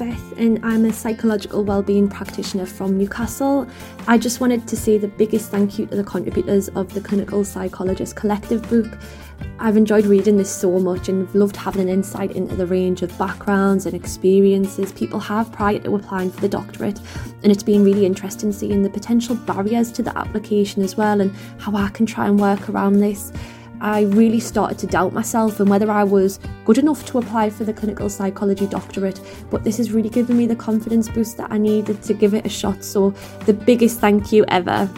Beth, and I'm a psychological wellbeing practitioner from Newcastle. I just wanted to say the biggest thank you to the contributors of the Clinical Psychologist Collective book. I've enjoyed reading this so much and loved having an insight into the range of backgrounds and experiences people have prior to applying for the doctorate. And it's been really interesting seeing the potential barriers to the application as well and how I can try and work around this. I really started to doubt myself and whether I was good enough to apply for the clinical psychology doctorate. But this has really given me the confidence boost that I needed to give it a shot. So, the biggest thank you ever.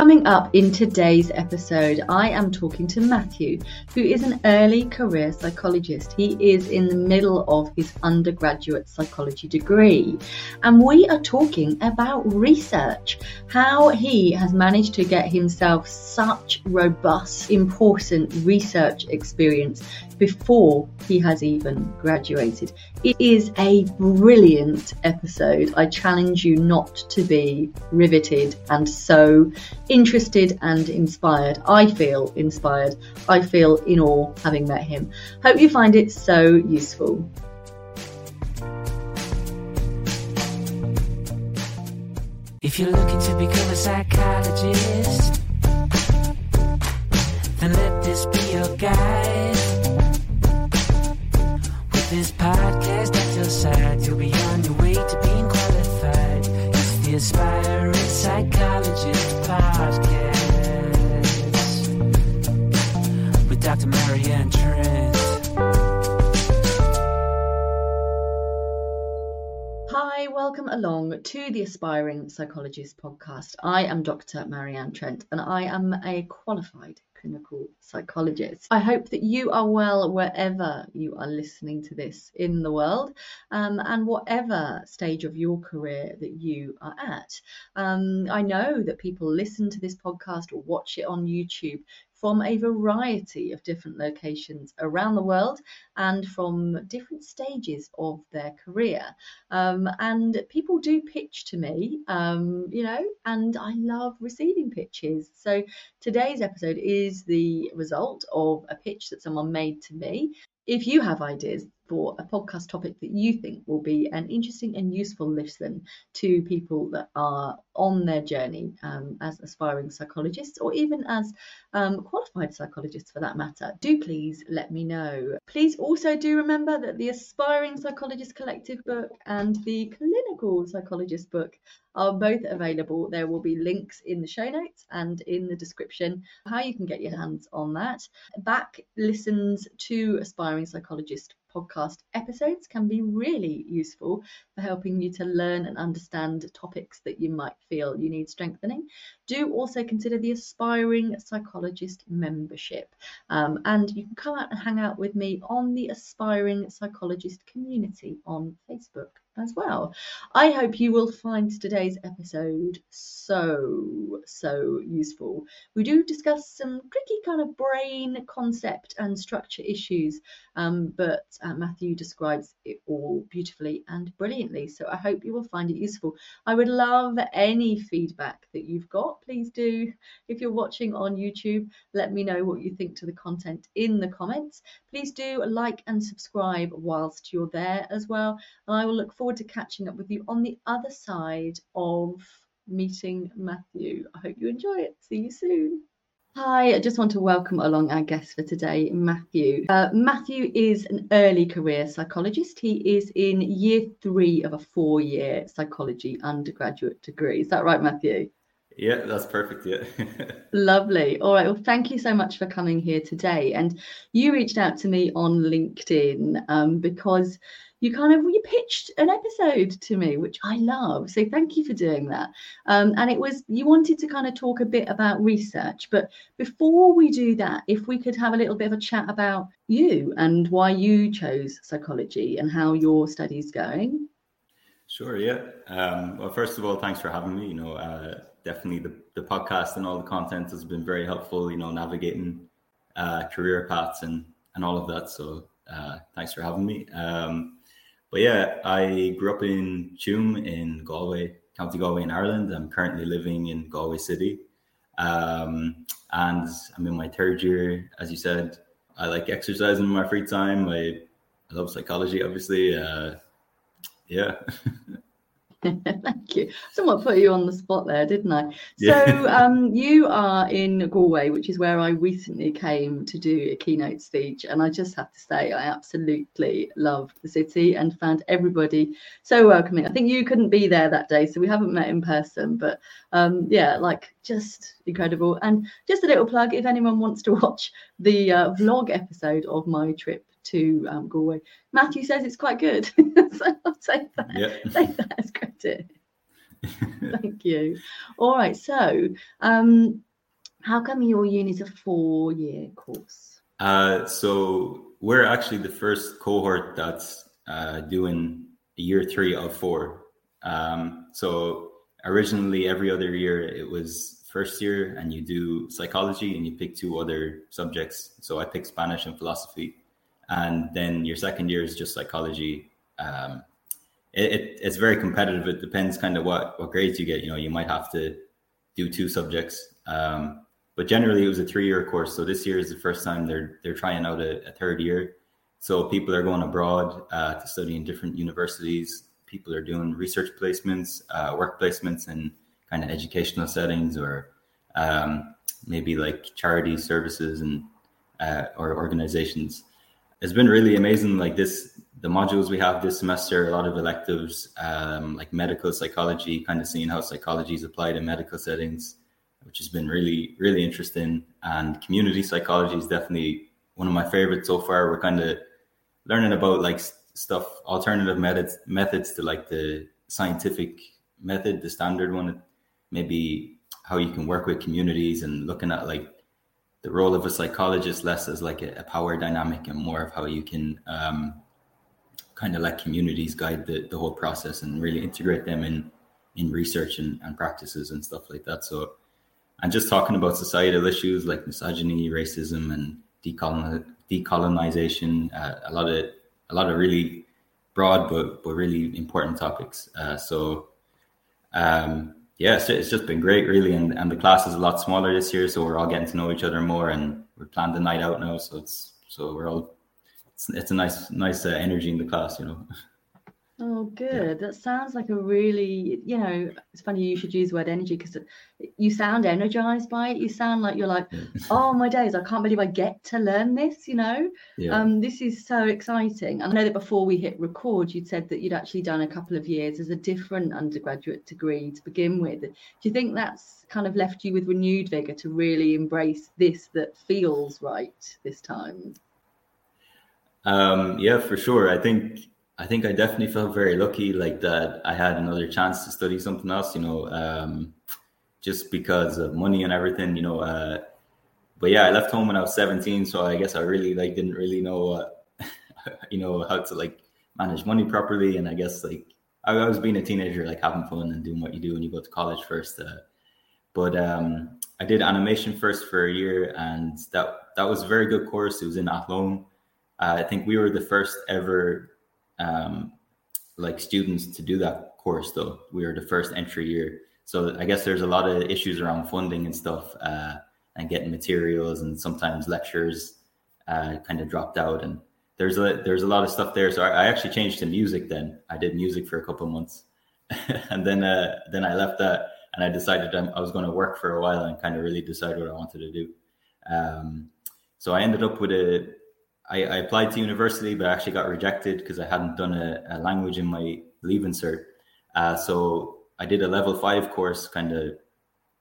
Coming up in today's episode, I am talking to Matthew, who is an early career psychologist. He is in the middle of his undergraduate psychology degree. And we are talking about research, how he has managed to get himself such robust, important research experience before he has even graduated. It is a brilliant episode. I challenge you not to be riveted and so interested and inspired. I feel inspired. I feel in awe having met him. Hope you find it so useful. If you're looking to become a psychologist, then let this be your guide. Podcast you'll be on your way to being qualified. It's the Aspiring Psychologist Podcast with Dr. Marianne Trent. Hi, welcome along to the Aspiring Psychologist podcast. I am Dr. Marianne Trent and I am a qualified clinical psychologist. I hope that you are well wherever you are listening to this in the world um, and whatever stage of your career that you are at. Um, I know that people listen to this podcast or watch it on YouTube from a variety of different locations around the world and from different stages of their career. Um, and people do pitch to me, um, you know, and I love receiving pitches. So today's episode is the result of a pitch that someone made to me. If you have ideas for a podcast topic that you think will be an interesting and useful listen to people that are on their journey um, as aspiring psychologists or even as um, qualified psychologists for that matter, do please let me know. Please also do remember that the Aspiring Psychologist Collective book and the Clinical Psychologist book are both available. There will be links in the show notes and in the description how you can get your hands on that. Back listens to Aspiring Psychologist podcast episodes can be really useful for helping you to learn and understand topics that you might feel you need strengthening. Do also consider the Aspiring Psychologist membership. Um, and you can come out and hang out with me on the Aspiring Psychologist community on Facebook as well. I hope you will find today's episode so, so useful. We do discuss some tricky kind of brain concept and structure issues, um, but uh, Matthew describes it all beautifully and brilliantly. So I hope you will find it useful. I would love any feedback that you've got. Please do, if you're watching on YouTube, let me know what you think to the content in the comments. Please do like and subscribe whilst you're there as well. And I will look forward to catching up with you on the other side of meeting Matthew. I hope you enjoy it. See you soon. Hi, I just want to welcome along our guest for today, Matthew. Uh, Matthew is an early career psychologist. He is in year three of a four year psychology undergraduate degree. Is that right, Matthew? Yeah, that's perfect. Yeah. Lovely. All right. Well, thank you so much for coming here today. And you reached out to me on LinkedIn um, because you kind of you pitched an episode to me, which I love. So thank you for doing that. Um, and it was you wanted to kind of talk a bit about research, but before we do that, if we could have a little bit of a chat about you and why you chose psychology and how your study's going. Sure. Yeah. Um, well, first of all, thanks for having me. You know, uh, definitely the, the podcast and all the content has been very helpful. You know, navigating uh, career paths and and all of that. So uh, thanks for having me. Um, but yeah, I grew up in Tuam in Galway, County Galway in Ireland. I'm currently living in Galway City. Um, and I'm in my third year, as you said. I like exercising in my free time. I I love psychology, obviously. Uh, yeah. Thank you. Somewhat put you on the spot there, didn't I? Yeah. So um, you are in Galway, which is where I recently came to do a keynote speech, and I just have to say I absolutely loved the city and found everybody so welcoming. I think you couldn't be there that day, so we haven't met in person, but um, yeah, like just incredible. And just a little plug if anyone wants to watch the uh, vlog episode of my trip to um, Galway. Matthew says it's quite good, so I'll take that. Yeah. Take that as credit. Thank you. All right, so um, how come your uni is a four-year course? Uh, so we're actually the first cohort that's uh, doing year three of four. Um, so originally, every other year it was first year, and you do psychology, and you pick two other subjects. So I picked Spanish and philosophy and then your second year is just psychology. Um, it, it, it's very competitive. It depends kind of what what grades you get. You know, you might have to do two subjects, um, but generally it was a three year course. So this year is the first time they're they're trying out a, a third year. So people are going abroad uh, to study in different universities. People are doing research placements, uh, work placements, and kind of educational settings, or um, maybe like charity services and uh, or organizations it's been really amazing. Like this, the modules we have this semester, a lot of electives, um, like medical psychology, kind of seeing how psychology is applied in medical settings, which has been really, really interesting. And community psychology is definitely one of my favorites so far. We're kind of learning about like stuff, alternative methods, methods to like the scientific method, the standard one, maybe how you can work with communities and looking at like the role of a psychologist less as like a, a power dynamic and more of how you can um, kind of let communities guide the, the whole process and really integrate them in in research and, and practices and stuff like that. So, and just talking about societal issues like misogyny, racism, and decolon- decolonization, uh, a lot of a lot of really broad but but really important topics. Uh, so, um, yeah, it's, just been great, really. And, and the class is a lot smaller this year, so we're all getting to know each other more, and we're planning the night out now. So it's so we're all it's, it's a nice nice uh, energy in the class, you know. Oh, good. Yeah. That sounds like a really, you know, it's funny you should use the word energy because you sound energized by it. You sound like you're like, oh my days, I can't believe I get to learn this, you know? Yeah. Um, this is so exciting. I know that before we hit record, you'd said that you'd actually done a couple of years as a different undergraduate degree to begin with. Do you think that's kind of left you with renewed vigor to really embrace this that feels right this time? Um, yeah, for sure. I think I think I definitely felt very lucky, like that I had another chance to study something else, you know, um, just because of money and everything, you know. Uh, but yeah, I left home when I was 17, so I guess I really like didn't really know, uh, you know, how to like manage money properly. And I guess like I, was being a teenager, like having fun and doing what you do when you go to college first. Uh, but um, I did animation first for a year, and that that was a very good course. It was in Athlone. Uh, I think we were the first ever um, like students to do that course though. We were the first entry year. So I guess there's a lot of issues around funding and stuff uh, and getting materials and sometimes lectures uh, kind of dropped out and there's a there's a lot of stuff there. So I, I actually changed to music then. I did music for a couple months and then uh, then I left that and I decided I was going to work for a while and kind of really decide what I wanted to do. Um, so I ended up with a I, I, applied to university, but I actually got rejected because I hadn't done a, a, language in my leaving cert. Uh, so I did a level five course kind of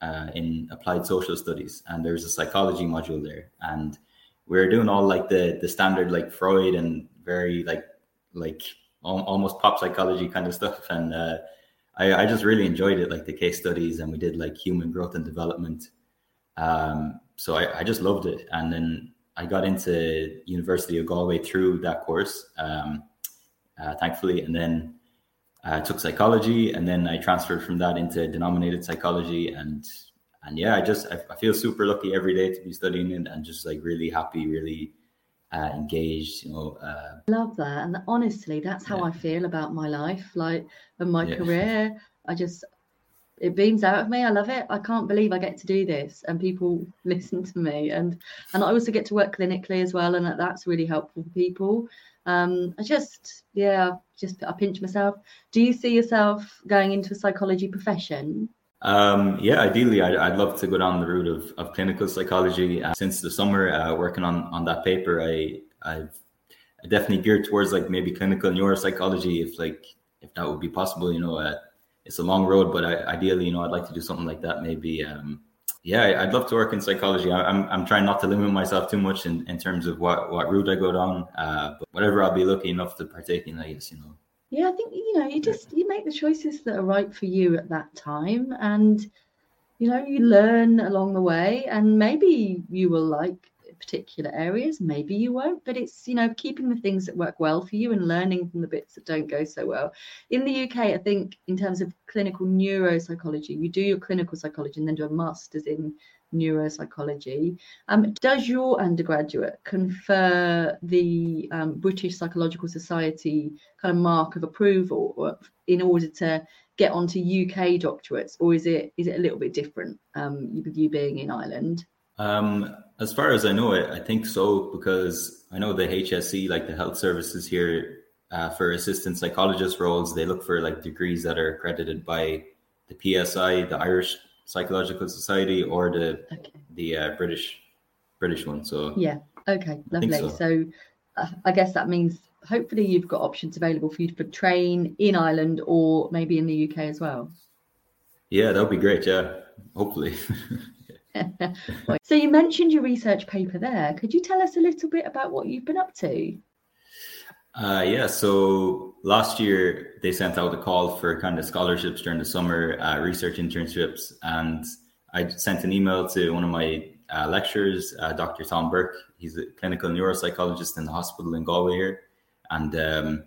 uh, in applied social studies, and there's a psychology module there, and we are doing all like the the standard like Freud and very like like almost pop psychology kind of stuff, and uh, I, I just really enjoyed it, like the case studies, and we did like human growth and development. Um, so I, I just loved it, and then I got into University of Galway through that course, um, uh, thankfully, and then I uh, took psychology, and then I transferred from that into denominated psychology, and and yeah, I just I, I feel super lucky every day to be studying it, and just like really happy, really uh, engaged. You know, uh, love that, and honestly, that's how yeah. I feel about my life, like and my yeah. career. I just it beams out of me. I love it. I can't believe I get to do this and people listen to me and and I also get to work clinically as well and that, that's really helpful for people. Um, I just yeah, just I pinch myself. Do you see yourself going into a psychology profession? Um, yeah, ideally, I'd, I'd love to go down the route of, of clinical psychology. Uh, since the summer, uh, working on on that paper, I I've definitely geared towards like maybe clinical neuropsychology, if like if that would be possible. You know, uh, it's a long road, but I, ideally, you know, I'd like to do something like that. Maybe, um, yeah, I'd love to work in psychology. I, am I'm, I'm trying not to limit myself too much in, in terms of what what route I go down. Uh, but whatever I'll be lucky enough to partake in, I guess you know. Yeah, I think you know you just you make the choices that are right for you at that time, and you know you learn along the way, and maybe you will like particular areas, maybe you won't. But it's you know keeping the things that work well for you and learning from the bits that don't go so well. In the UK, I think in terms of clinical neuropsychology, you do your clinical psychology and then do a master's in neuropsychology. Um, does your undergraduate confer the um, British Psychological Society kind of mark of approval in order to get onto UK doctorates, or is it is it a little bit different um, with you being in Ireland? Um, as far as I know, I, I think so because I know the HSE, like the health services here, uh, for assistant psychologist roles, they look for like degrees that are accredited by the PSI, the Irish Psychological Society or the okay. the uh, British British one. So yeah, okay, lovely. So, so uh, I guess that means hopefully you've got options available for you to train in Ireland or maybe in the UK as well. Yeah, that would be great. Yeah, hopefully. so you mentioned your research paper there. Could you tell us a little bit about what you've been up to? Uh, yeah, so last year they sent out a call for kind of scholarships during the summer, uh, research internships, and I sent an email to one of my uh, lecturers, uh, Dr. Tom Burke. He's a clinical neuropsychologist in the hospital in Galway here, and um,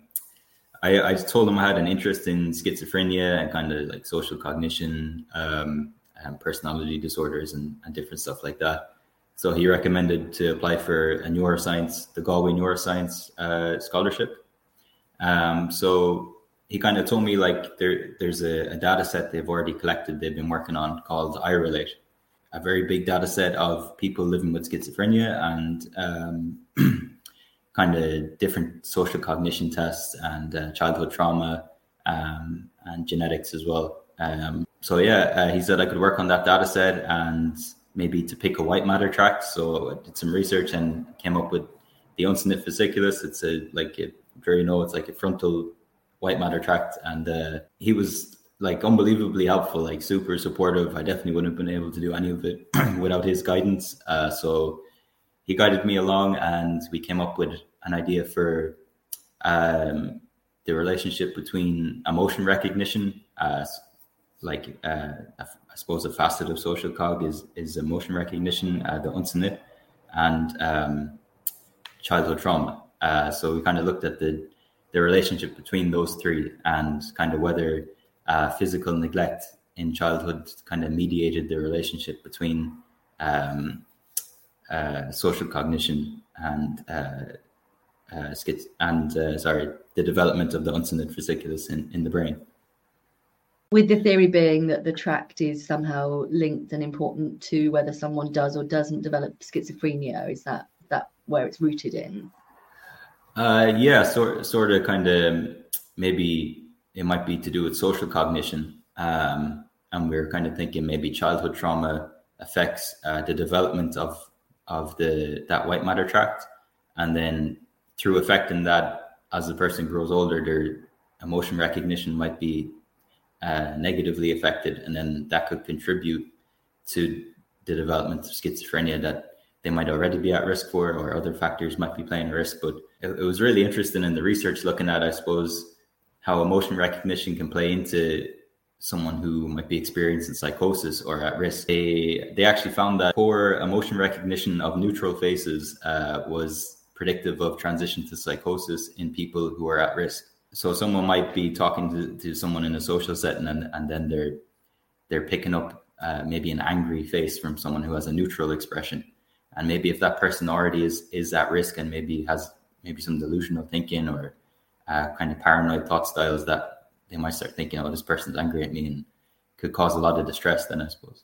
I, I, told him I had an interest in schizophrenia and kind of like social cognition, um, and personality disorders, and, and different stuff like that. So he recommended to apply for a neuroscience, the Galway Neuroscience uh, Scholarship. Um, so he kind of told me like there, there's a, a, data set they've already collected, they've been working on called iRelate, a very big data set of people living with schizophrenia and um, kind of different social cognition tests and uh, childhood trauma um, and genetics as well. Um, so yeah, uh, he said I could work on that data set and maybe to pick a white matter tract. So I did some research and came up with the uncinate fasciculus. It's a like a, know it's like a frontal white matter tract, and uh, he was like unbelievably helpful, like super supportive. I definitely wouldn't have been able to do any of it without his guidance. Uh, so he guided me along, and we came up with an idea for um, the relationship between emotion recognition. Uh, like uh, I suppose a facet of social cog is is emotion recognition, uh, the uncinate, and um, childhood trauma. Uh, so we kind of looked at the the relationship between those three and kind of whether uh, physical neglect in childhood kind of mediated the relationship between um, uh, social cognition and uh, uh, and uh, sorry the development of the uncinate fasciculus in, in the brain with the theory being that the tract is somehow linked and important to whether someone does or doesn't develop schizophrenia. Is that that where it's rooted in? Uh, yeah sort, sort of kind of maybe it might be to do with social cognition. Um, and we're kind of thinking maybe childhood trauma affects uh, the development of of the that white matter tract. And then through affecting that as the person grows older their emotion recognition might be uh, negatively affected, and then that could contribute to the development of schizophrenia that they might already be at risk for, or other factors might be playing a risk. But it, it was really interesting in the research looking at, I suppose, how emotion recognition can play into someone who might be experiencing psychosis or at risk. They they actually found that poor emotion recognition of neutral faces uh, was predictive of transition to psychosis in people who are at risk so someone might be talking to, to someone in a social setting and, and then they're they're picking up uh, maybe an angry face from someone who has a neutral expression and maybe if that person already is is at risk and maybe has maybe some delusional thinking or uh, kind of paranoid thought styles that they might start thinking oh this person's angry at me and could cause a lot of distress. Then I suppose.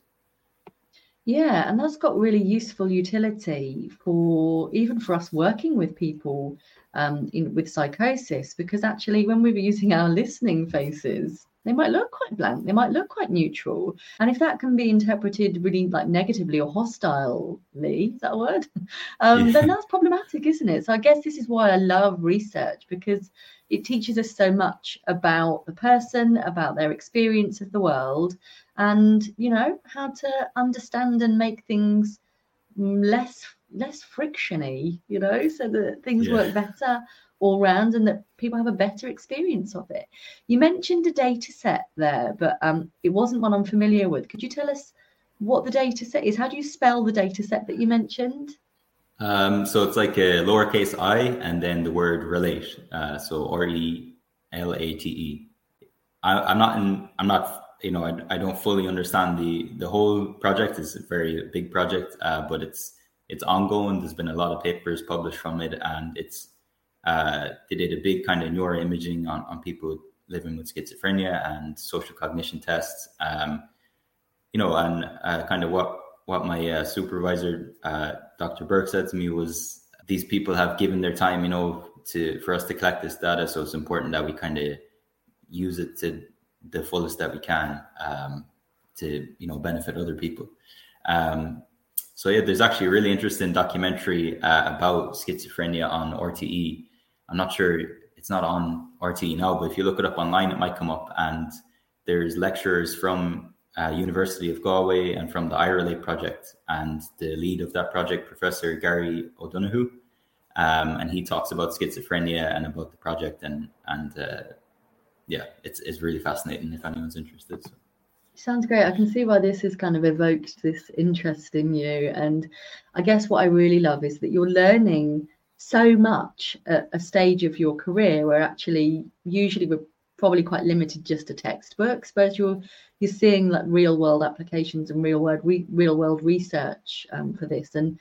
Yeah, and that's got really useful utility for even for us working with people um, in, with psychosis, because actually, when we were using our listening faces, they might look quite blank, they might look quite neutral, and if that can be interpreted really like negatively or hostilely, is that a word? Um, yeah. Then that's problematic, isn't it? So I guess this is why I love research because it teaches us so much about the person, about their experience of the world, and you know how to understand and make things less less frictiony you know so that things yeah. work better all round and that people have a better experience of it. You mentioned a data set there but um, it wasn't one i'm familiar with. Could you tell us what the data set is? How do you spell the data set that you mentioned? Um, so it's like a lowercase i and then the word relate uh, so r-e-l-a-t-e I, i'm not in i'm not you know, I, I don't fully understand the the whole project. is a very big project, uh, but it's it's ongoing. There's been a lot of papers published from it, and it's uh, they did a big kind of neuroimaging on on people living with schizophrenia and social cognition tests. Um, you know, and uh, kind of what what my uh, supervisor, uh, Dr. Burke, said to me was these people have given their time, you know, to for us to collect this data. So it's important that we kind of use it to the fullest that we can um, to you know benefit other people. Um, so yeah, there's actually a really interesting documentary uh, about schizophrenia on RTE. I'm not sure it's not on RTE now, but if you look it up online, it might come up. And there's lecturers from uh, University of Galway and from the iRelate project, and the lead of that project, Professor Gary O'Donoghue, um, and he talks about schizophrenia and about the project and and uh, yeah, it's it's really fascinating if anyone's interested. So. Sounds great. I can see why this has kind of evoked this interest in you. And I guess what I really love is that you're learning so much at a stage of your career where actually usually we're probably quite limited just to textbooks, but you're you're seeing like real world applications and real world re- real world research um, for this. And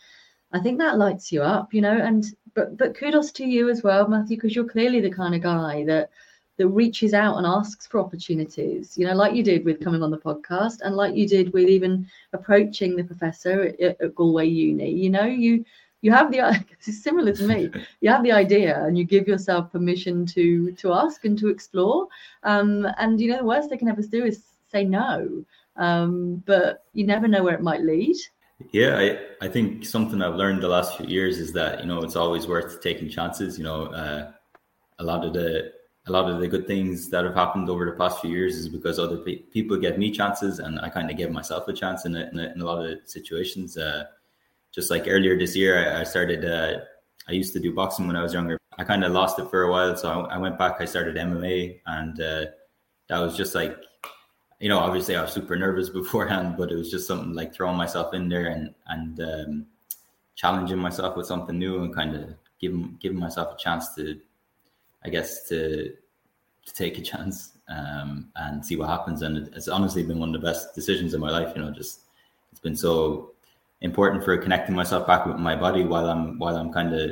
I think that lights you up, you know. And but but kudos to you as well, Matthew, because you're clearly the kind of guy that that reaches out and asks for opportunities, you know, like you did with coming on the podcast and like you did with even approaching the professor at, at Galway Uni, you know, you you have the it's similar to me. You have the idea and you give yourself permission to to ask and to explore. Um, and you know the worst they can ever do is say no. Um, but you never know where it might lead. Yeah i i think something i've learned the last few years is that you know it's always worth taking chances you know uh, a lot of the a lot of the good things that have happened over the past few years is because other pe- people give me chances and I kind of give myself a chance in a, in a, in a lot of situations. Uh, just like earlier this year, I, I started, uh, I used to do boxing when I was younger. I kind of lost it for a while. So I, I went back, I started MMA and uh, that was just like, you know, obviously I was super nervous beforehand, but it was just something like throwing myself in there and, and um, challenging myself with something new and kind of giving, giving myself a chance to, I guess to to take a chance um, and see what happens. And it's honestly been one of the best decisions in my life. You know, just it's been so important for connecting myself back with my body while I'm while I'm kind of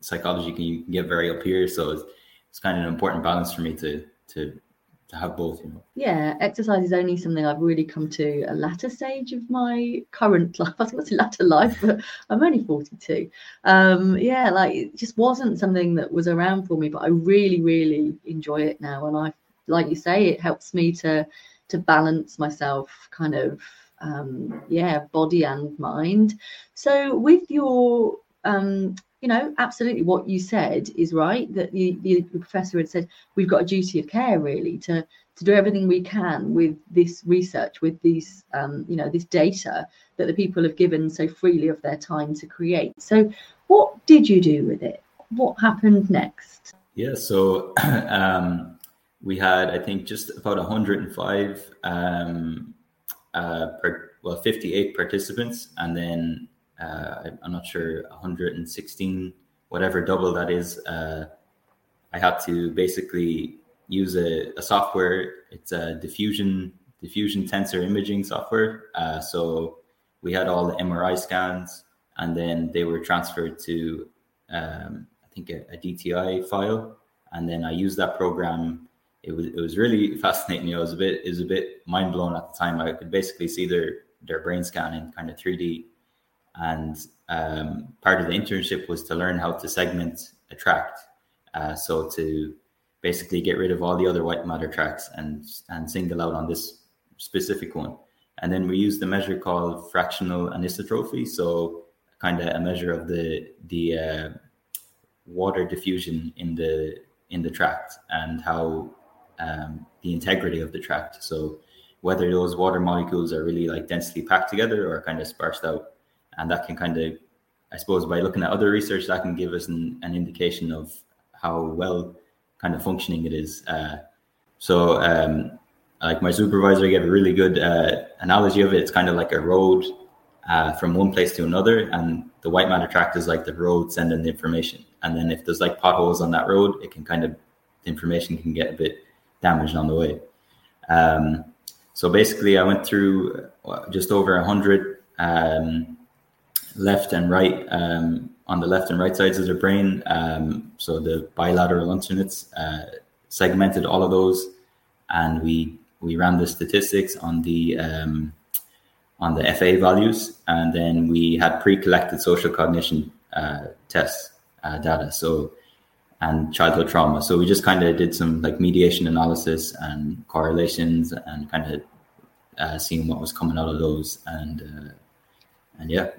psychology can can get very up here. So it's, it's kind of an important balance for me to to to have both you know. Yeah exercise is only something i've really come to a latter stage of my current life. I going to say latter life but i'm only 42 um yeah like it just wasn't something that was around for me but i really really enjoy it now. And i like you say it helps me to to balance myself kind of um yeah body and mind. So with your um you know, absolutely what you said is right. That the, the, professor had said we've got a duty of care really to to do everything we can with this research, with these um, you know this data that the people have given so freely of their time to create. So, what did you do with it? What happened next? Yeah, so um, we had I think just about 105 um, uh, per, well 58 participants, and then uh, I'm not sure 116 whatever double that is. Uh, I had to basically use a, a, software. It's a diffusion diffusion tensor imaging software. Uh, so we had all the MRI scans, and then they were transferred to um, I think a, a, DTI file, and then I used that program. it was it was really fascinating. It was a bit it was a bit mind blown at the time. I could basically see their their brain scan in kind of 3D, and um, part of the internship was to learn how to segment a tract. Uh, so to basically get rid of all the other white matter tracts and and single out on this specific one. And then we used a measure called fractional anisotropy. So kind of a measure of the the uh, water diffusion in the in the tract and how um, the integrity of the tract. So whether those water molecules are really like densely packed together or kind of sparsed out, and that can kind of, I suppose, by looking at other research, that can give us an, an indication of how well kind of functioning it is. Uh, so, um, like my supervisor gave a really good uh, analogy of it. It's kind of like a road uh, from one place to another, and the white matter tract is like the road sending the information. And then if there's like potholes on that road, it can kind of the information can get a bit damaged on the way. Um, so basically, I went through uh, just over a hundred um, left and right um, on the left and right sides of the brain. Um, so the bilateral uncinates uh, segmented all of those, and we we ran the statistics on the um, on the FA values, and then we had pre-collected social cognition uh, tests uh, data. So and childhood trauma. So we just kind of did some like mediation analysis and correlations and kind of uh, seeing what was coming out of those and uh, and yeah.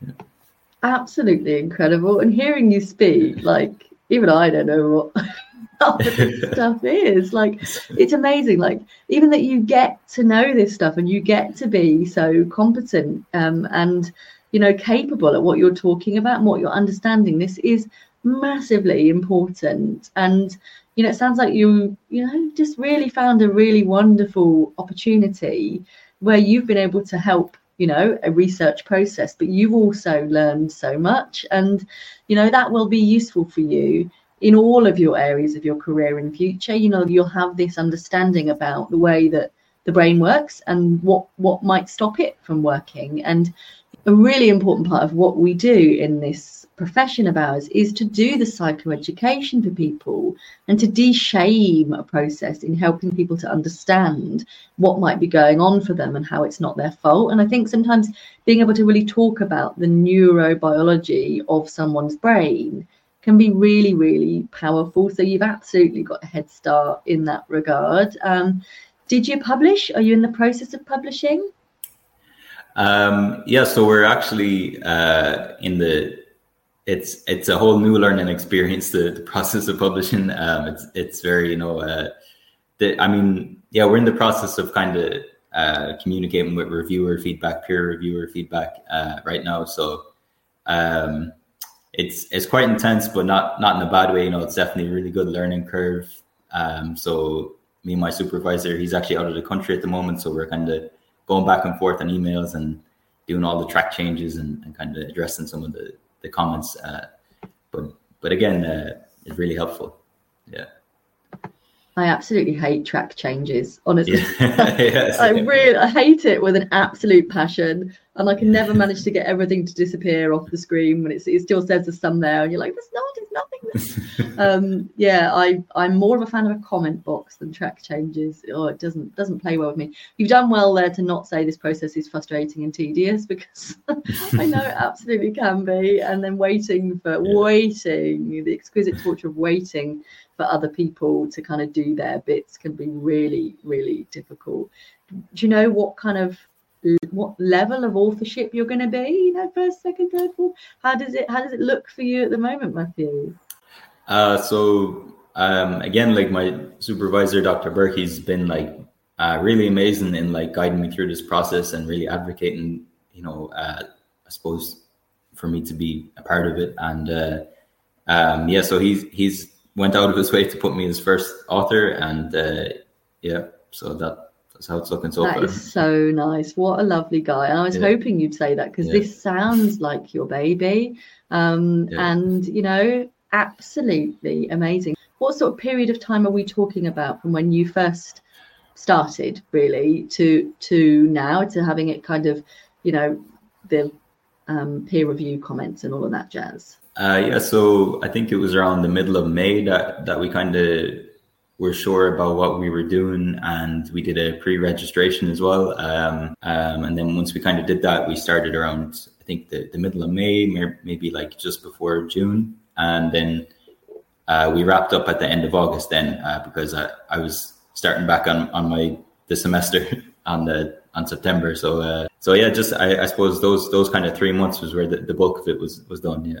yeah. Absolutely incredible. And hearing you speak, like even I don't know what this stuff is. Like it's amazing. Like even that you get to know this stuff and you get to be so competent um, and you know capable at what you're talking about and what you're understanding. This is massively important and you know it sounds like you you know just really found a really wonderful opportunity where you've been able to help you know a research process but you've also learned so much and you know that will be useful for you in all of your areas of your career in future. You know you'll have this understanding about the way that the brain works and what what might stop it from working. And a really important part of what we do in this profession of ours is to do the psychoeducation for people and to de-shame a process in helping people to understand what might be going on for them and how it's not their fault. And I think sometimes being able to really talk about the neurobiology of someone's brain can be really, really powerful. So you've absolutely got a head start in that regard. Um, did you publish? Are you in the process of publishing? Um, yeah, so we're actually uh, in the it's it's a whole new learning experience. The, the process of publishing, um, it's it's very you know, uh, the, I mean, yeah, we're in the process of kind of uh, communicating with reviewer feedback, peer reviewer feedback uh, right now. So um, it's it's quite intense, but not not in a bad way. You know, it's definitely a really good learning curve. Um, so me and my supervisor, he's actually out of the country at the moment, so we're kind of going back and forth on emails and doing all the track changes and, and kind of addressing some of the the comments. Uh, but but again, uh, it's really helpful. Yeah. I absolutely hate track changes. Honestly, yeah. yes, I really I hate it with an absolute passion, and I can never manage to get everything to disappear off the screen when it still says there's some there, and you're like, there's not, there's nothing. um, yeah, I I'm more of a fan of a comment box than track changes. Oh, it doesn't doesn't play well with me. You've done well there to not say this process is frustrating and tedious because I know it absolutely can be, and then waiting for yeah. waiting the exquisite torture of waiting for other people to kind of do their bits can be really, really difficult. Do you know what kind of what level of authorship you're going to be? You know, first, second, third, fourth. How does it how does it look for you at the moment, Matthew? Uh, so um, again, like my supervisor, Dr. Burke, he's been like uh, really amazing in like guiding me through this process and really advocating, you know, uh, I suppose for me to be a part of it. And uh, um, yeah, so he's he's went out of his way to put me as first author, and uh, yeah, so that that's how it's looking so that far. That is so nice. What a lovely guy. And I was yeah. hoping you'd say that because yeah. this sounds like your baby, um, yeah. and you know, absolutely amazing. What sort of period of time are we talking about from when you first started, really, to to now, to having it kind of, you know, the um, peer review comments and all of that jazz? Uh, yeah, so I think it was around the middle of May that that we kind of were sure about what we were doing, and we did a pre-registration as well. Um, um, and then once we kind of did that, we started around I think the, the middle of May, maybe like just before June, and then uh, we wrapped up at the end of August. Then uh, because I, I was starting back on on my the semester on the on September. So uh, so yeah, just I, I, suppose those those kind of three months was where the, the bulk of it was was done. Yeah.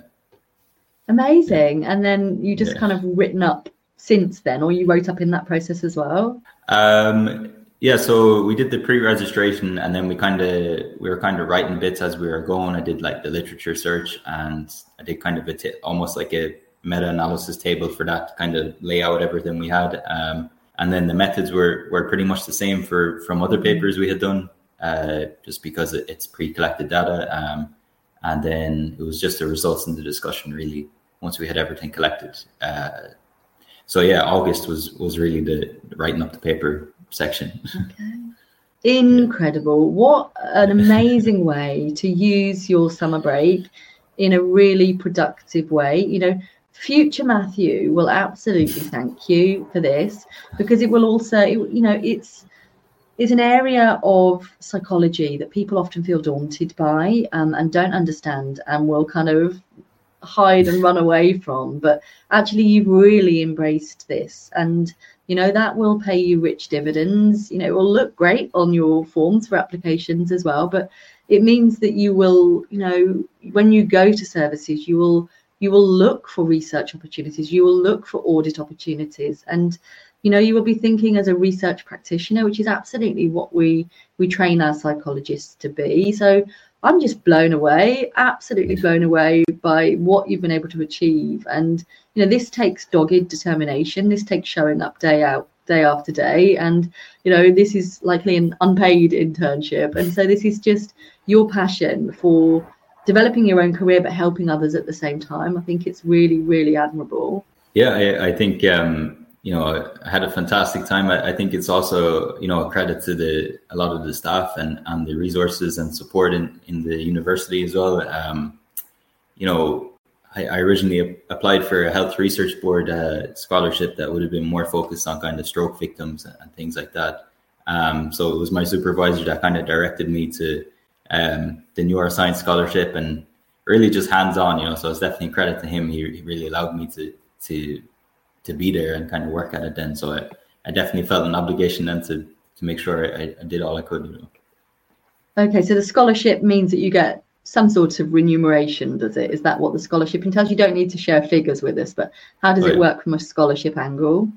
Amazing. And then you just yeah. kind of written up since then, or you wrote up in that process as well? Um, yeah, so we did the pre-registration, and then we kind of we were kind of writing bits as we were going. I did like the literature search, and I did kind of a t- almost like a meta-analysis table for that to kind of lay out everything we had. Um, and then the methods were were pretty much the same for from other papers we had done, uh, just because it, it's pre-collected data. Um, and then it was just the results and the discussion really once we had everything collected. Uh, so yeah, August was was really the writing up the paper section. Okay. Incredible. What an amazing way to use your summer break in a really productive way. You know, future Matthew will absolutely thank you for this because it will also, you know, it's it's an area of psychology that people often feel daunted by um, and don't understand and will kind of hide and run away from but actually you've really embraced this and you know that will pay you rich dividends. You know it will look great on your forms for applications as well but it means that you will you know when you go to services you will you will look for research opportunities you will look for audit opportunities and you know you will be thinking as a research practitioner which is absolutely what we we train our psychologists to be. So I'm just blown away, absolutely blown away by what you've been able to achieve. And you know, this takes dogged determination. This takes showing up day out, day after day. And you know, this is likely an unpaid internship. And so this is just your passion for developing your own career but helping others at the same time. I think it's really, really admirable. Yeah, I, I think um, you know, I had a fantastic time. I, I, think it's also, you know, a credit to the a lot of the staff and, and the resources and support in, in the university as well. Um, you know, I, I, originally applied for a health research board uh, scholarship that would have been more focused on kind of stroke victims and things like that. Um, so it was my supervisor that kind of directed me to um, the neuroscience scholarship and really just hands on, you know. So it's definitely credit to him. He, he really allowed me to to to be there and kind of work at it then. So I, I definitely felt an obligation then to to make sure I, I did all I could, you know. Okay, so the scholarship means that you get some sort of remuneration, does it? Is that what the scholarship entails? You don't need to share figures with us, but how does it work from a scholarship angle?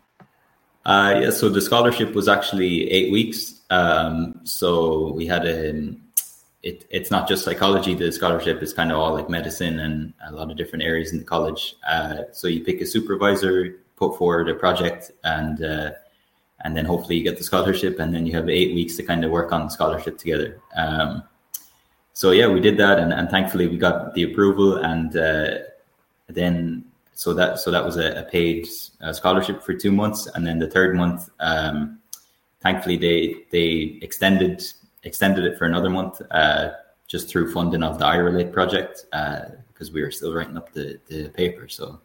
Uh, yeah, so the scholarship was actually eight weeks. Um, so we had a, it, it's not just psychology. The scholarship is kind of all like medicine and a lot of different areas in the college. Uh, so you pick a supervisor, put forward a project and uh, and then hopefully you get the scholarship and then you have eight weeks to kind of work on the scholarship together. Um, so yeah we did that and, and thankfully we got the approval and uh, then so that so that was a, a paid uh, scholarship for two months and then the third month um, thankfully they they extended extended it for another month uh, just through funding of the iRelate project because uh, we were still writing up the, the paper so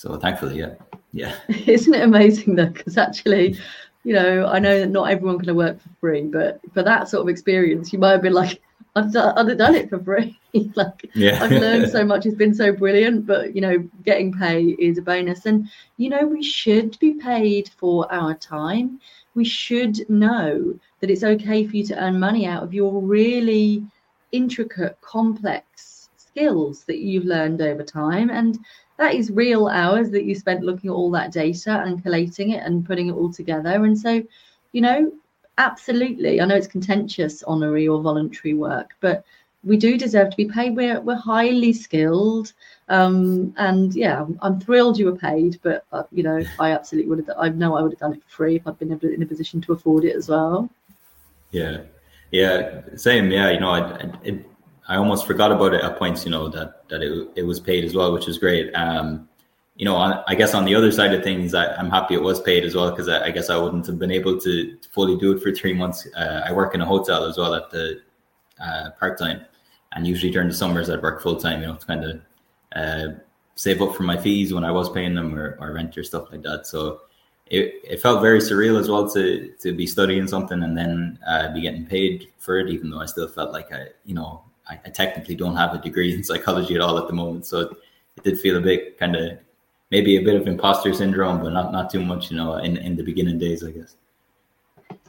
so thankfully yeah yeah. Isn't it amazing though? Because actually, you know, I know that not everyone can work for free, but for that sort of experience, you might have been like, I've done, I've done it for free. like, yeah. I've learned so much. It's been so brilliant, but you know, getting pay is a bonus. And you know, we should be paid for our time. We should know that it's okay for you to earn money out of your really intricate, complex skills that you've learned over time. And that is real hours that you spent looking at all that data and collating it and putting it all together. And so, you know, absolutely, I know it's contentious honorary or voluntary work, but we do deserve to be paid. We're we're highly skilled, um, and yeah, I'm thrilled you were paid. But uh, you know, I absolutely would have. I know I would have done it for free if I'd been in a position to afford it as well. Yeah, yeah, same. Yeah, you know, I, it, I almost forgot about it at points, you know, that that it, it was paid as well, which was great. Um, you know, on, I guess on the other side of things, I, am happy it was paid as well because I, I, guess I wouldn't have been able to, to fully do it for three months. Uh, I work in a hotel as well at the uh, part time, and usually during the summers I'd work full time. You know, to kind of uh, save up for my fees when I was paying them or, or rent or stuff like that. So it, it felt very surreal as well to to be studying something and then uh, be getting paid for it, even though I still felt like I, you know, I, I, technically don't have a degree in psychology at all at the moment. So it, it did feel a bit kind of maybe a bit of imposter syndrome, but not not too much, you know, in in the beginning days, I guess.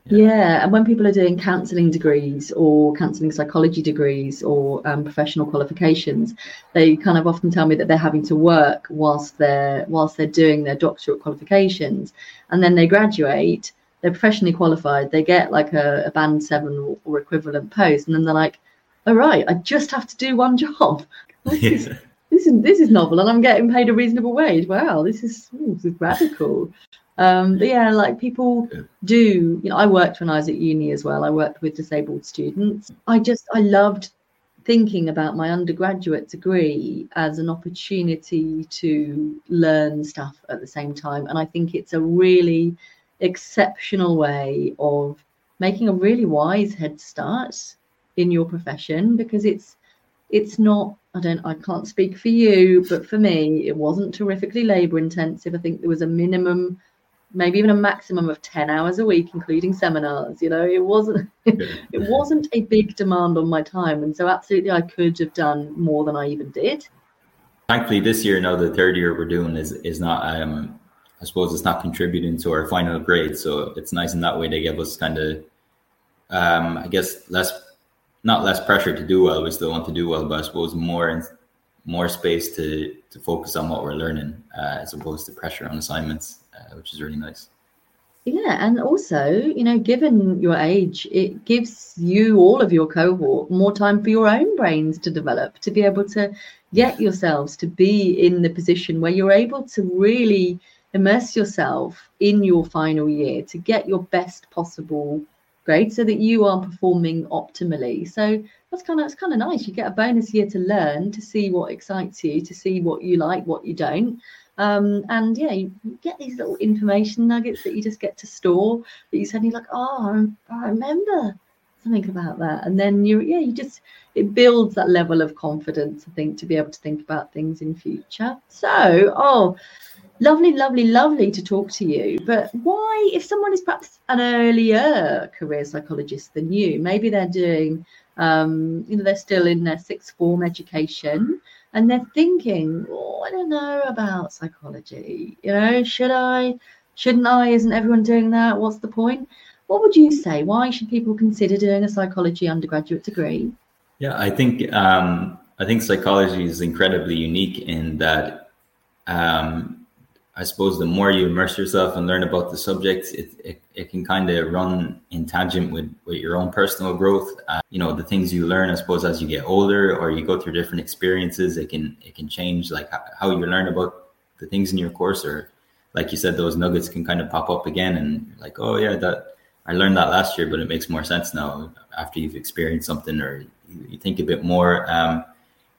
Yeah. yeah. and when people are doing counselling degrees or counselling psychology degrees or um, professional qualifications, they kind of often tell me that they're having to work whilst they're whilst they're doing their doctorate qualifications, and then they graduate. They're professionally qualified. They get like a, a band seven or, or, equivalent post, and then they're like, "All right, I just have to do one job." This, is, this is this is novel, and I'm getting paid a reasonable wage. Wow, this is, ooh, this is radical. Um, but yeah, like people do, you know, I worked when I was at uni as well. I worked with disabled students. I just, I loved thinking about my undergraduate degree as an opportunity to learn stuff at the same time. And I think it's a really exceptional way of making a really wise head start in your profession because it's it's not i don't i can't speak for you but for me it wasn't terrifically labor intensive. I think there was a minimum maybe even a maximum of 10 hours a week including seminars you know? It wasn't it wasn't a big demand on my time and so absolutely i could have done more than i even did. Thankfully this year now the third year we're doing is is not um i suppose it's not contributing to our final grade so it's nice in that way they give us kind of um i guess less not less pressure to do well we still want to do well but i suppose more and more space to to focus on what we're learning uh, as opposed to pressure on assignments uh, which is really nice. Yeah, and also, you know, given your age, it gives you all of your cohort more time for your own brains to develop, to be able to get yourselves to be in the position where you're able to really immerse yourself in your final year to get your best possible grade so that you are performing optimally. So that's kind of that's kind of nice. You get a bonus year to learn, to see what excites you, to see what you like, what you don't, um, and yeah, you get these little information nuggets that you just get to store that you suddenly like, oh, I remember something about that. And then you, yeah, you just, it builds that level of confidence, I think, to be able to think about things in future. So, oh, lovely, lovely, lovely to talk to you. But why, if someone is perhaps an earlier career psychologist than you, maybe they're doing, um, you know, they're still in their sixth form education and they're thinking, oh, I don't know about psychology. You know, should I? Shouldn't I? Isn't everyone doing that? What's the point? What would you say? Why should people consider doing a psychology undergraduate degree? Yeah, I think um, I think psychology is incredibly unique in that um, I suppose the more you immerse yourself and learn about the subject, it, it, it can kind of run in tangent with, with your own personal growth. Uh, you know, the things you learn, I suppose, as you get older or you go through different experiences, it can it can change like how you learn about the things in your course. Or like you said, those nuggets can kind of pop up again, and like, oh yeah, that I learned that last year, but it makes more sense now after you've experienced something or you, you think a bit more. Um,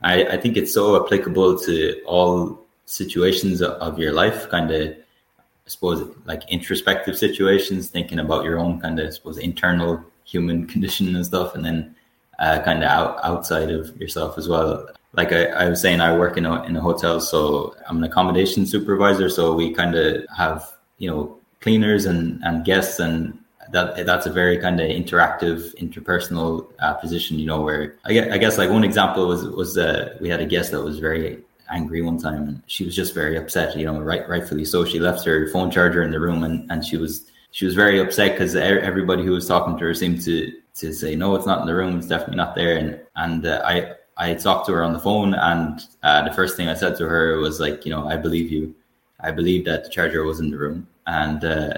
I, I think it's so applicable to all situations of your life, kind of, I suppose, like introspective situations, thinking about your own kind of, I suppose, internal human condition and stuff, and then uh, kind of out, outside of yourself as well. Like I, I was saying, I work in a, in a hotel, so I'm an accommodation supervisor. So we kind of have, you know, cleaners and, and guests and that that's a very kind of interactive interpersonal uh, position you know where I guess, I guess like one example was was uh, we had a guest that was very angry one time and she was just very upset you know right rightfully so she left her phone charger in the room and and she was she was very upset because everybody who was talking to her seemed to to say no it's not in the room it's definitely not there and and uh, i i talked to her on the phone and uh, the first thing i said to her was like you know i believe you i believe that the charger was in the room and uh,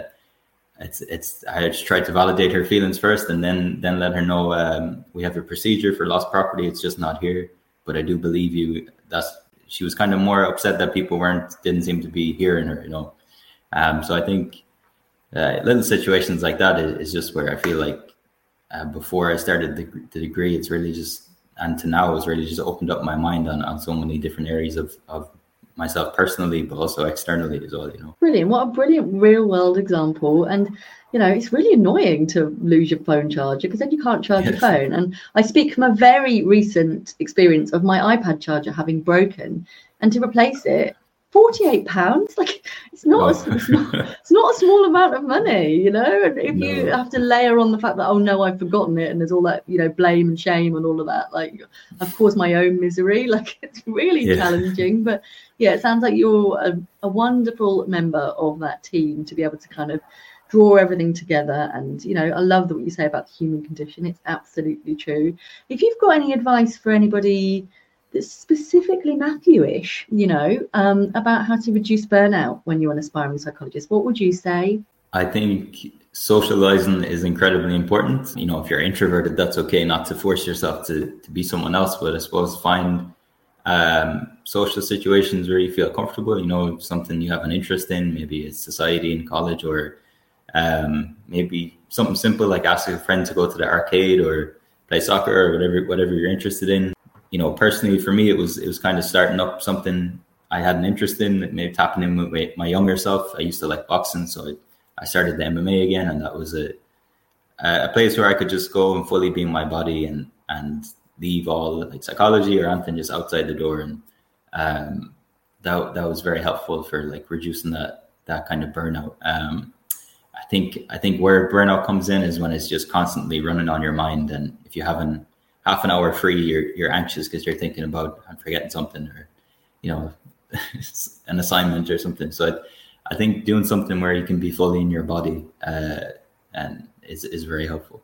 it's it's I just tried to validate her feelings first, and then then let her know um, we have a procedure for lost property. It's just not here, but I do believe you. That's she was kind of more upset that people weren't didn't seem to be hearing her, you know. Um, so I think uh, little situations like that is, is, just where I feel like uh, before I started the, the, degree, it's really just and to now it's really just opened up my mind on, on so many different areas of, of myself personally, but also externally as well. You know, brilliant! What a brilliant real world example, and you know, it's really annoying to lose your phone charger because then you can't charge yes. your phone. And I speak from a very recent experience of my iPad charger having broken and to replace it 48 pounds like it's not, oh. a, it's not it's not a small amount of money you know and if no. you have to layer on the fact that oh no i've forgotten it and there's all that you know blame and shame and all of that like i've caused my own misery like it's really yeah. challenging but yeah it sounds like you're a, a wonderful member of that team to be able to kind of draw everything together and you know i love what you say about the human condition it's absolutely true if you've got any advice for anybody that's specifically Matthew-ish, you know, um, about how to reduce burnout when you're an aspiring psychologist. What would you say? I think socializing is incredibly important. You know, if you're introverted, that's okay not to force yourself to, to be someone else, but I suppose find um, social situations where you feel comfortable, you know, something you have an interest in, maybe it's society in college or um, maybe something simple like asking a friend to go to the arcade or play soccer or whatever whatever you're interested in you know, personally for me, it was it was kind of starting up something I had an interest in, maybe tapping in with my younger self. I used to like boxing, so I, I started the MMA again, and that was a a place where I could just go and fully be in my body and and leave all like psychology or anything just outside the door, and um, that that was very helpful for like reducing that that kind of burnout. Um, think I think where burnout comes in is when it's just constantly running on your mind, and if you haven't half an hour free, you're you're anxious because you're thinking about I'm forgetting something or you know an assignment or something. So I, I, think doing something where you can be fully in your body uh, and is is very helpful.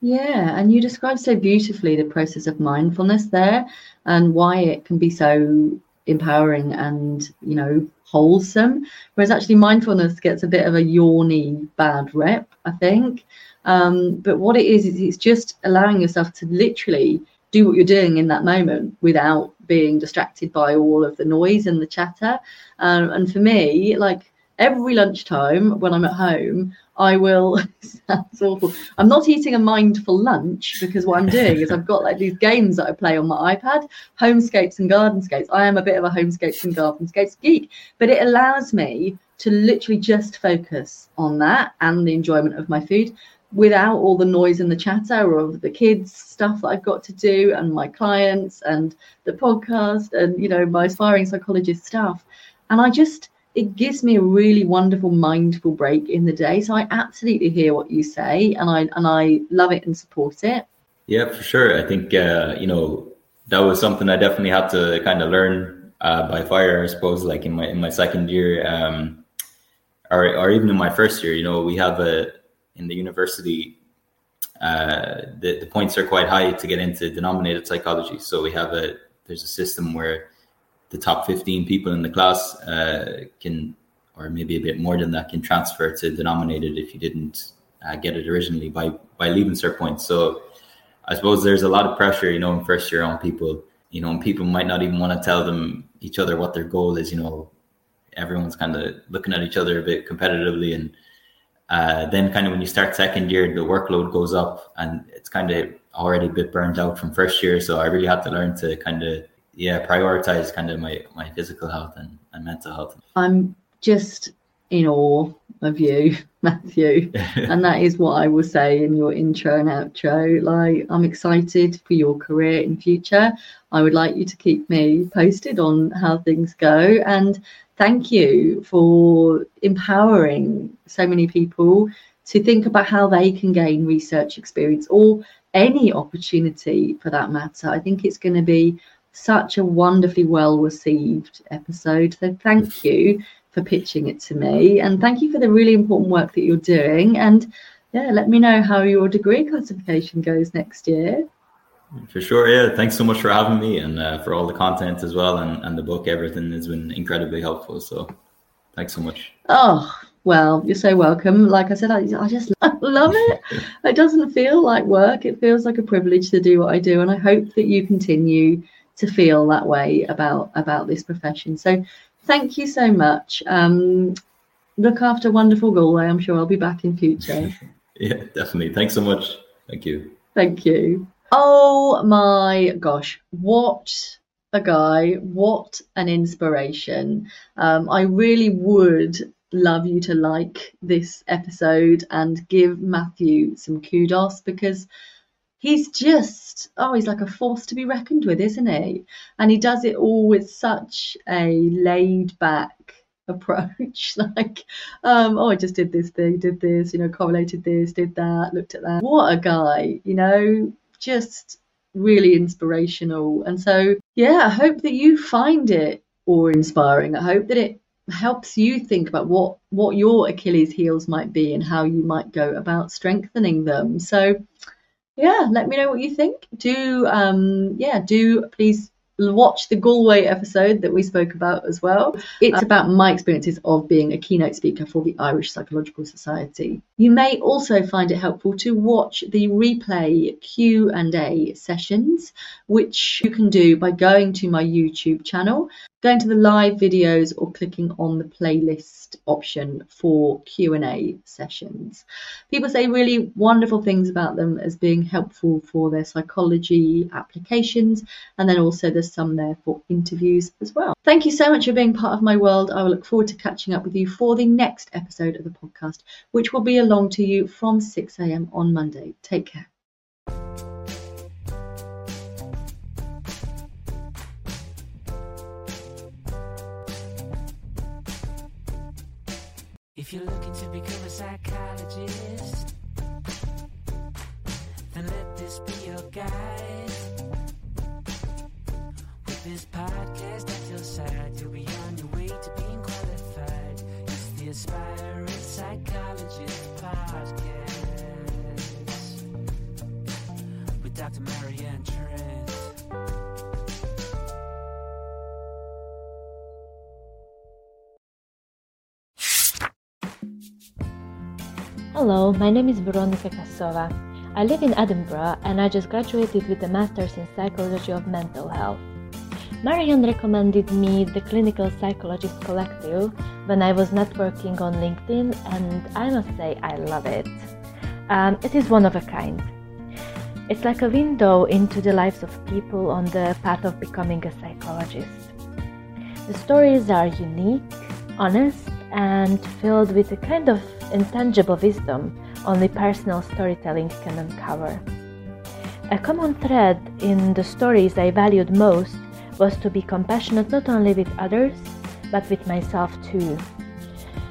Yeah, and you described so beautifully the process of mindfulness there and why it can be so empowering and you know wholesome whereas actually mindfulness gets a bit of a yawny bad rep i think um, but what it is, is it's just allowing yourself to literally do what you're doing in that moment without being distracted by all of the noise and the chatter. Um, and for me, like every lunchtime when I'm at home, I will sounds awful. I'm not eating a mindful lunch because what I'm doing is I've got like these games that I play on my iPad, homescapes and gardenscapes. I am a bit of a homescapes and gardenscapes geek, but it allows me to literally just focus on that and the enjoyment of my food without all the noise and the chatter of the kids stuff that I've got to do and my clients and the podcast and you know my aspiring psychologist stuff and I just it gives me a really wonderful mindful break in the day. So I absolutely hear what you say and I and I love it and support it. Yeah for sure. I think uh, you know that was something I definitely had to kind of learn uh, by fire I suppose like in my in my second year um, or, or even in my first year you know we have a in the university, uh, the, the points are quite high to get into denominated psychology. So we have a there's a system where the top 15 people in the class uh, can, or maybe a bit more than that, can transfer to denominated if you didn't uh, get it originally by by leaving cert points. So I suppose there's a lot of pressure, you know, in first year on people. You know, and people might not even want to tell them each other what their goal is. You know, everyone's kind of looking at each other a bit competitively and uh, then kind of when you start second year, the workload goes up and it's kind of already a bit burned out from first year. So I really had to learn to kind of, yeah, prioritize kind of my, my physical health and, and mental health. I'm just in awe of you, Matthew. and that is what I will say in your intro and outro. Like, I'm excited for your career in future. I would like you to keep me posted on how things go. And thank you for empowering so many people to think about how they can gain research experience or any opportunity for that matter. I think it's going to be such a wonderfully well received episode. So thank you for pitching it to me and thank you for the really important work that you're doing. And yeah, let me know how your degree classification goes next year. For sure, yeah. Thanks so much for having me and uh, for all the content as well and, and the book. Everything has been incredibly helpful. So thanks so much. Oh, well, you're so welcome. Like I said, I, I just love it. it doesn't feel like work. It feels like a privilege to do what I do. And I hope that you continue to feel that way about, about this profession. So thank you so much. Um, look after wonderful Galway. I'm sure I'll be back in future. yeah, definitely. Thanks so much. Thank you. Thank you. Oh my gosh, what a guy, what an inspiration. Um, I really would love you to like this episode and give Matthew some kudos because he's just oh he's like a force to be reckoned with isn't he? And he does it all with such a laid back approach like um oh i just did this thing did this you know correlated this did that looked at that. What a guy you know? Just really inspirational. And so yeah i hope that you find it awe inspiring i hope that it helps you think about what what your achilles heels might be and how you might go about strengthening them. So yeah let me know what you think do um yeah do please watch the Galway episode that we spoke about as well. It's about my experiences of being a keynote speaker for the Irish Psychological Society. You may also find it helpful to watch the replay Q&A sessions, which you can do by going to my YouTube channel going to the live videos or clicking on the playlist option for Q&A sessions. People say really wonderful things about them as being helpful for their psychology applications and then also there's some there for interviews as well. Thank you so much for being part of my world. I will look forward to catching up with you for the next episode of the podcast which will be along to you from 6am on Monday. Take care. If you're looking to become a psychologist, then let this be your guide. With this podcast at your side, you'll be on your way to being qualified. It's the Aspiring Psychologist Podcast with Dr. Marianne Trent. Hello, my name is Veronica Kasova. I live in Edinburgh and I just graduated with a master's in psychology of mental health. Marianne recommended me the Clinical Psychologist Collective when I was networking on LinkedIn, and I must say I love it. Um, it is one of a kind. It's like a window into the lives of people on the path of becoming a psychologist. The stories are unique, honest, and filled with a kind of intangible wisdom only personal storytelling can uncover. A common thread in the stories I valued most was to be compassionate not only with others, but with myself too.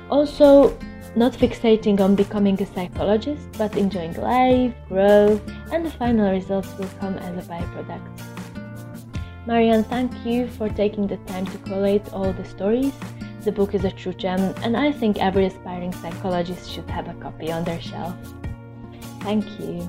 Also, not fixating on becoming a psychologist, but enjoying life, growth, and the final results will come as a byproduct. Marianne, thank you for taking the time to collate all the stories the book is a true gem, and I think every aspiring psychologist should have a copy on their shelf. Thank you.